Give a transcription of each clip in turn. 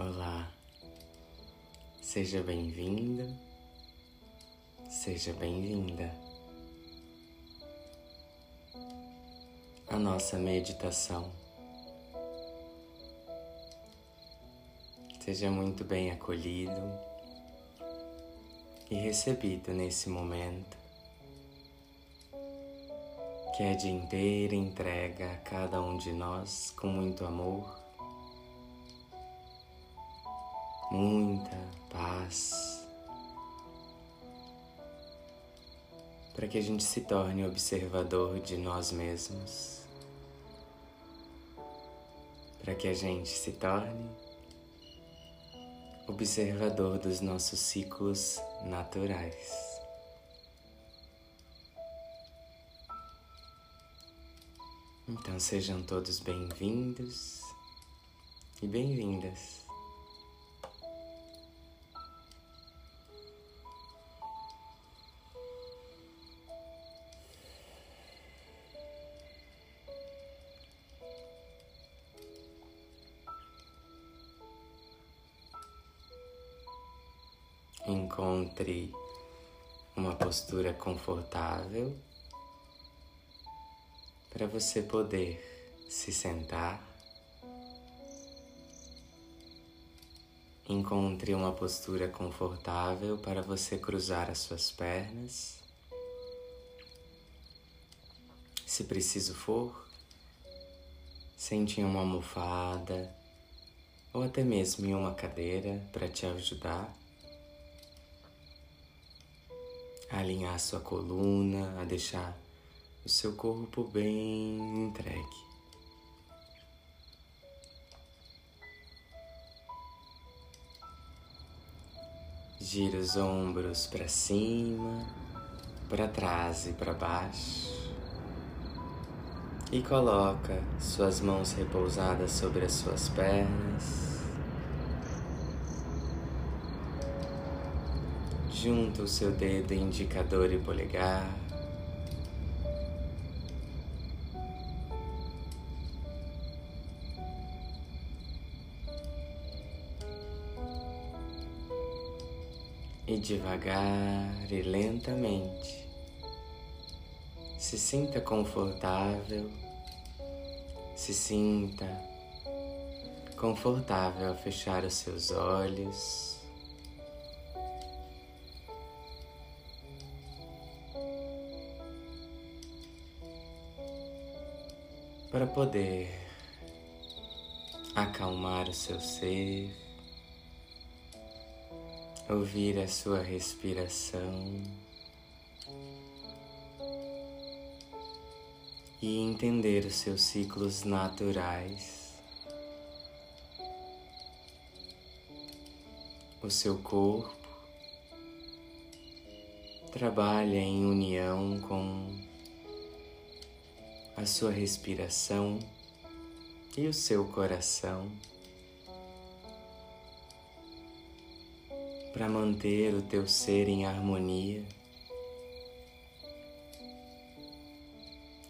Olá, seja bem-vindo, seja bem-vinda. À nossa meditação. Seja muito bem acolhido e recebido nesse momento, que é de inteira entrega a cada um de nós com muito amor muita paz, para que a gente se torne observador de nós mesmos, para que a gente se torne observador dos nossos ciclos naturais. Então sejam todos bem-vindos e bem-vindas. Encontre uma postura confortável para você poder se sentar. Encontre uma postura confortável para você cruzar as suas pernas. Se preciso for, sente em uma almofada ou até mesmo em uma cadeira para te ajudar a alinhar sua coluna, a deixar o seu corpo bem entregue. Gira os ombros para cima, para trás e para baixo. E coloca suas mãos repousadas sobre as suas pernas. Junta o seu dedo indicador e polegar. E devagar e lentamente. Se sinta confortável, se sinta confortável a fechar os seus olhos. para poder acalmar o seu ser, ouvir a sua respiração e entender os seus ciclos naturais. O seu corpo trabalha em união com a sua respiração e o seu coração para manter o teu ser em harmonia.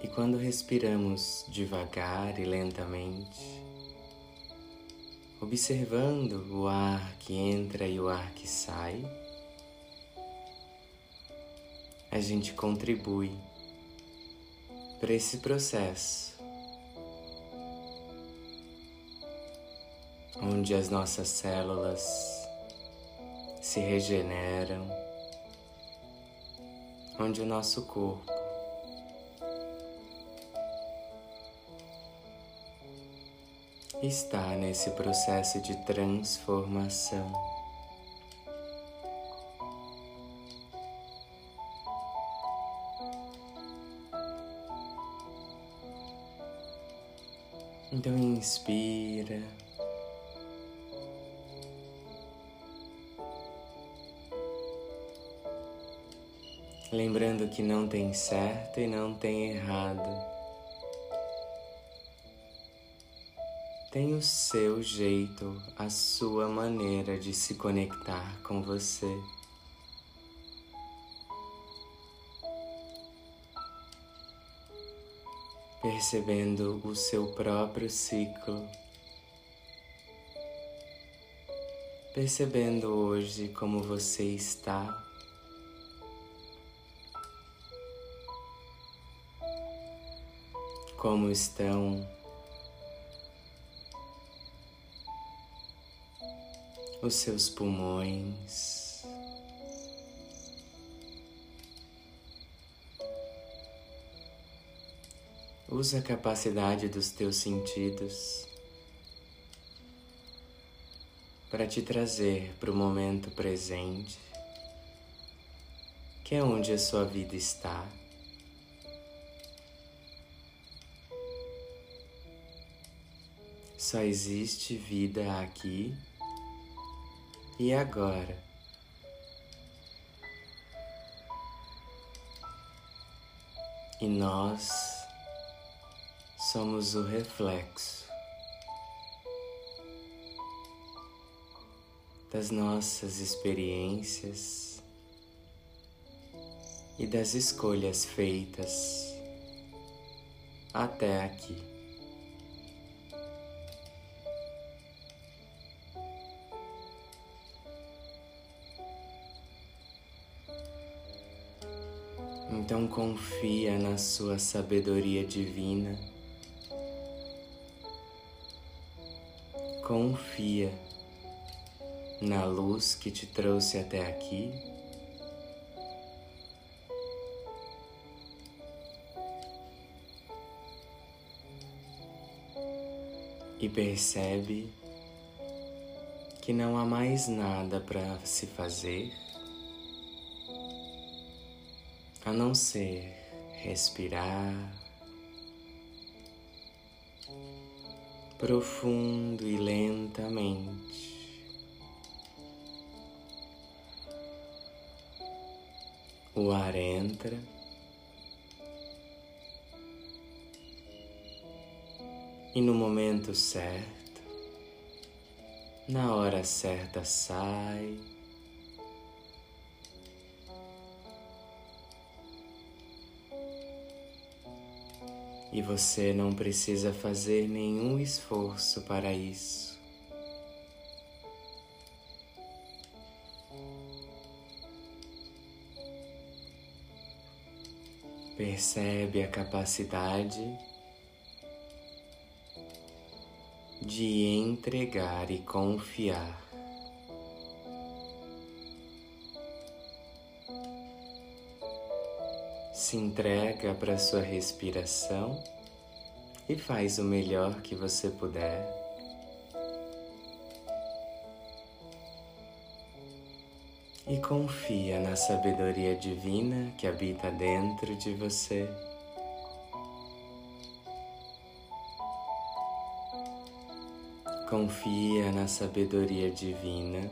E quando respiramos devagar e lentamente, observando o ar que entra e o ar que sai, a gente contribui para esse processo, onde as nossas células se regeneram, onde o nosso corpo está nesse processo de transformação. Então inspira. Lembrando que não tem certo e não tem errado. Tem o seu jeito, a sua maneira de se conectar com você. percebendo o seu próprio ciclo, percebendo hoje como você está. Como estão os seus pulmões? Usa a capacidade dos teus sentidos para te trazer para o momento presente, que é onde a sua vida está. Só existe vida aqui e agora. E nós somos o reflexo das nossas experiências e das escolhas feitas até aqui. Então confia na sua sabedoria divina Confia na luz que te trouxe até aqui. E percebe que não há mais nada para se fazer a não ser respirar profundo e lentamente. O ar entra e no momento certo, na hora certa, sai. E você não precisa fazer nenhum esforço para isso. Percebe a capacidade de entregar e confiar. Se entrega para sua respiração e faz o melhor que você puder. E confia na sabedoria divina que habita dentro de você. Confia na sabedoria divina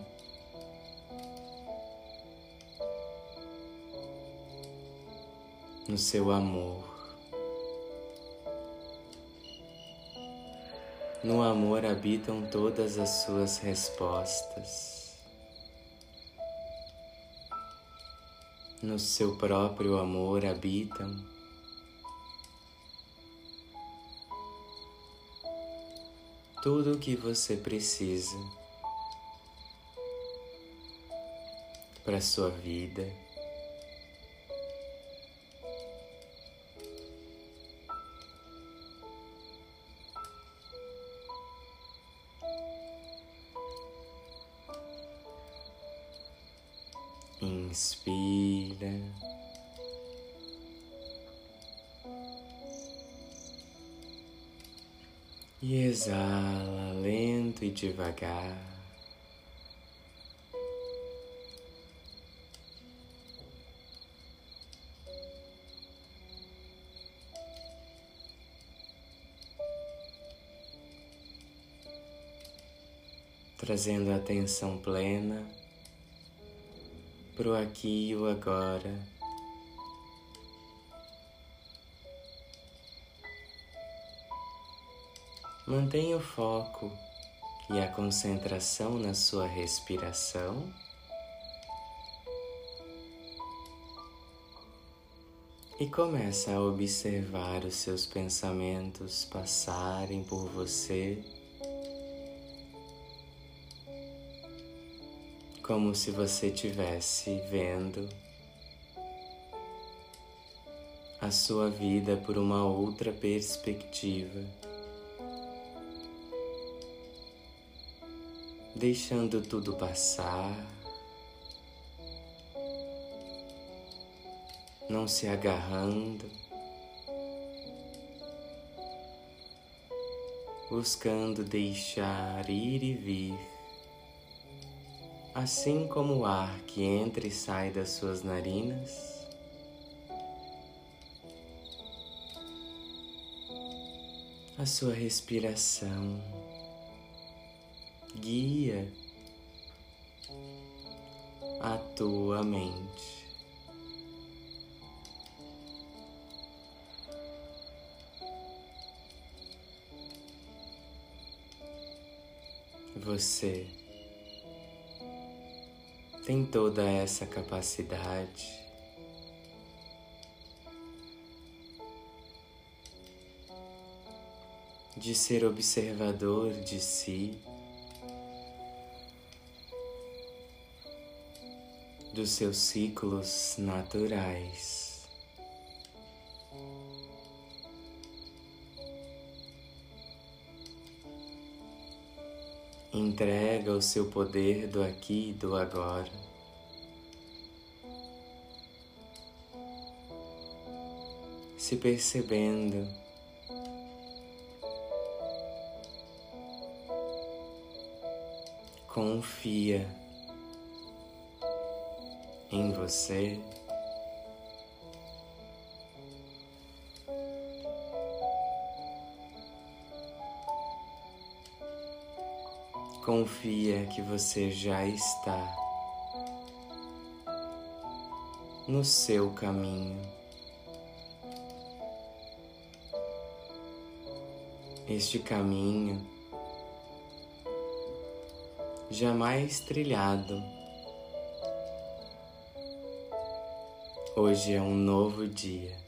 no seu amor. No amor habitam todas as suas respostas. No seu próprio amor habitam tudo o que você precisa para sua vida. Inspira. E exala lento e devagar. Trazendo atenção plena pro aqui e o agora. Mantenha o foco e a concentração na sua respiração. e começa a observar os seus pensamentos passarem por você como se você tivesse vendo a sua vida por uma outra perspectiva, deixando tudo passar, não se agarrando, buscando deixar ir e vir assim como o ar que entra e sai das suas narinas. A sua respiração guia a tua mente. Você tem toda essa capacidade. De ser observador de si, dos seus ciclos naturais. Entrega o seu poder do aqui e do agora. Se percebendo confia em você. Confia que você já está no seu caminho. Este caminho jamais trilhado. Hoje é um novo dia.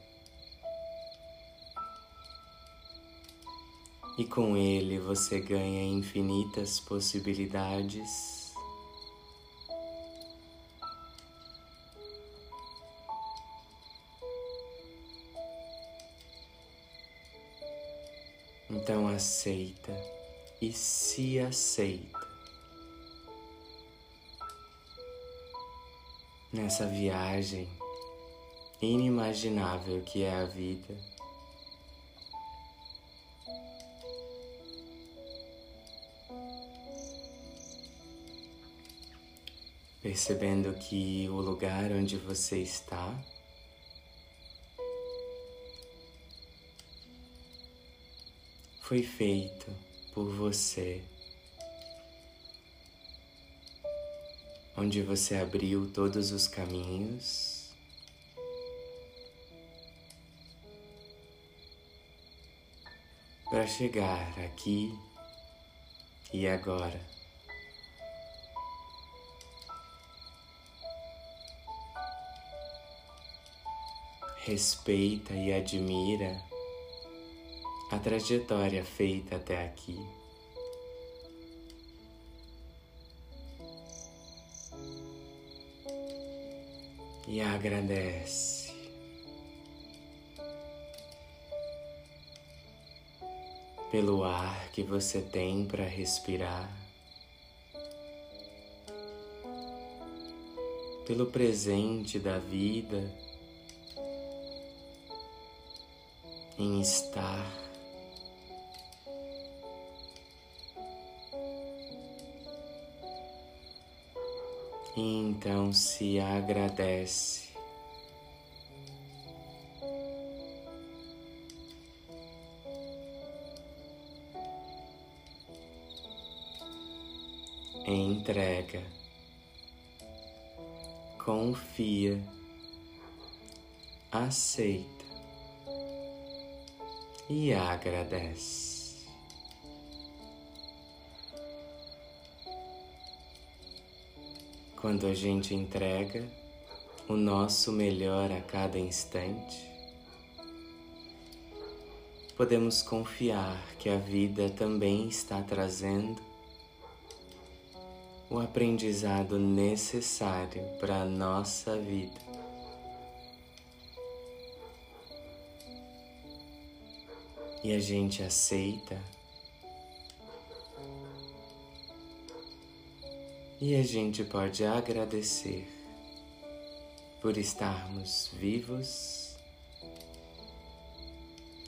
E com ele você ganha infinitas possibilidades. Então aceita e se aceita nessa viagem inimaginável que é a vida. Percebendo que o lugar onde você está foi feito por você, onde você abriu todos os caminhos. Para chegar aqui e agora. Respeita e admira a trajetória feita até aqui. E agradece. Pelo ar que você tem para respirar, pelo presente da vida em estar. E então se agradece. Entrega, confia, aceita e agradece. Quando a gente entrega o nosso melhor a cada instante, podemos confiar que a vida também está trazendo o aprendizado necessário para a nossa vida. E a gente aceita. E a gente pode agradecer por estarmos vivos,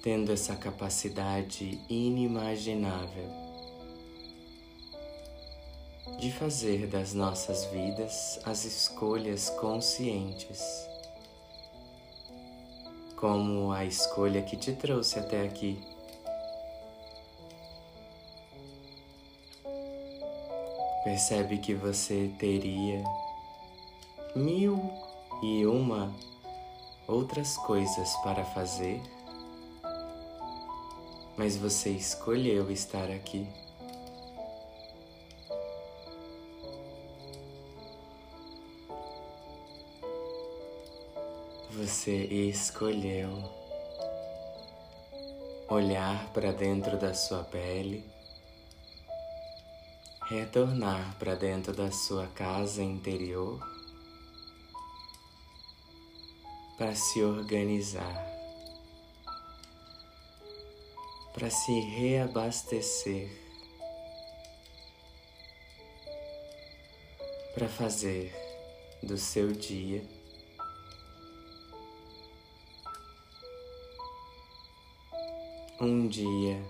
tendo essa capacidade inimaginável de fazer das nossas vidas as escolhas conscientes, como a escolha que te trouxe até aqui. Percebe que você teria mil e uma outras coisas para fazer, mas você escolheu estar aqui. Você escolheu olhar para dentro da sua pele, retornar para dentro da sua casa interior para se organizar, para se reabastecer, para fazer do seu dia um dia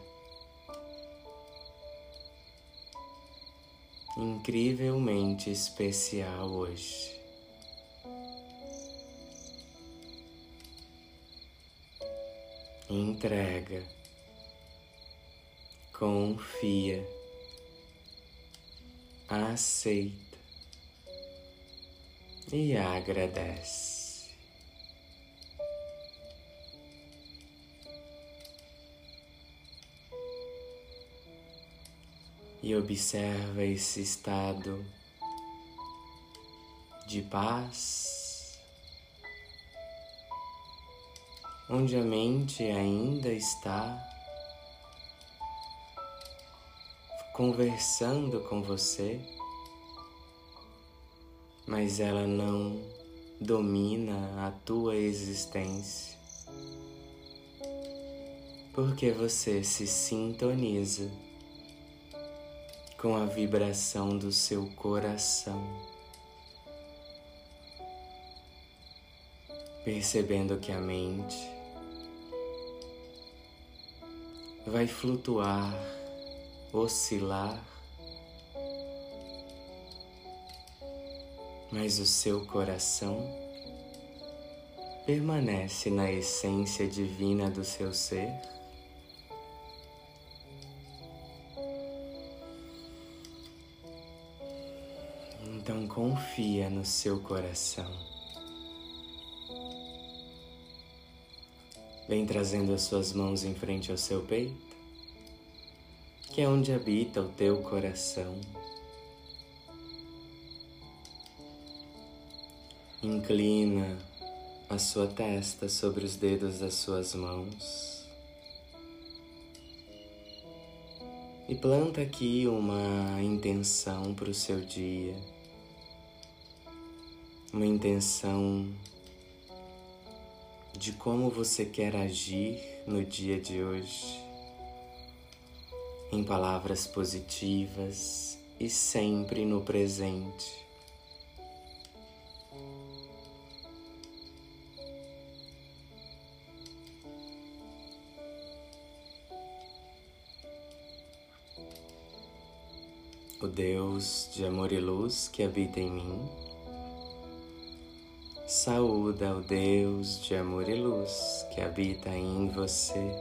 incrivelmente especial hoje. entrega, confia, aceita e agradece. E observa esse estado de paz onde a mente ainda está conversando com você, mas ela não domina a tua existência, porque você se sintoniza com a vibração do seu coração. Percebendo que a mente vai flutuar, oscilar, mas o seu coração permanece na essência divina do seu ser. Confia no seu coração. Vem trazendo as suas mãos em frente ao seu peito, que é onde habita o teu coração. Inclina a sua testa sobre os dedos das suas mãos e planta aqui uma intenção para o seu dia, uma intenção de como você quer agir no dia de hoje, em palavras positivas e sempre no presente. O Deus de amor e luz que habita em mim Saúda o Deus de amor e luz que habita em você.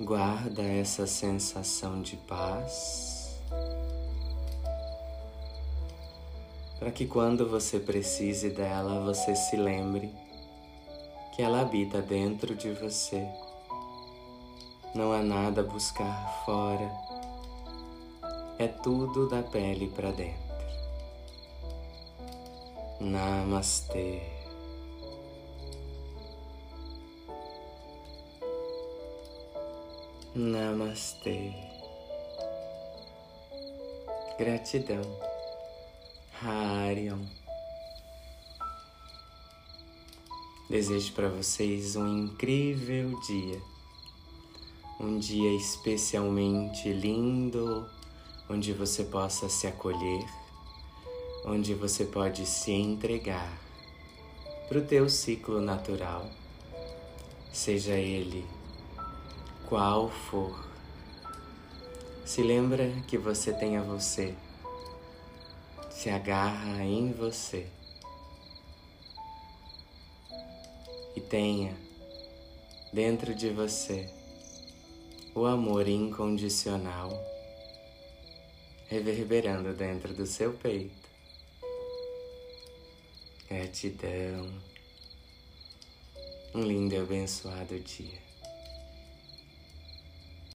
Guarda essa sensação de paz para que quando você precise dela, você se lembre que ela habita dentro de você. Não há nada a buscar fora, é tudo da pele para dentro. Namastê. Namastê. Gratidão. Harion. Desejo para vocês um incrível dia. Um dia especialmente lindo, onde você possa se acolher, onde você pode se entregar para o teu ciclo natural, seja ele qual for. Se lembra que você tem a você, se agarra em você e tenha dentro de você o amor incondicional reverberando dentro do seu peito. Gratidão. Um lindo e abençoado dia.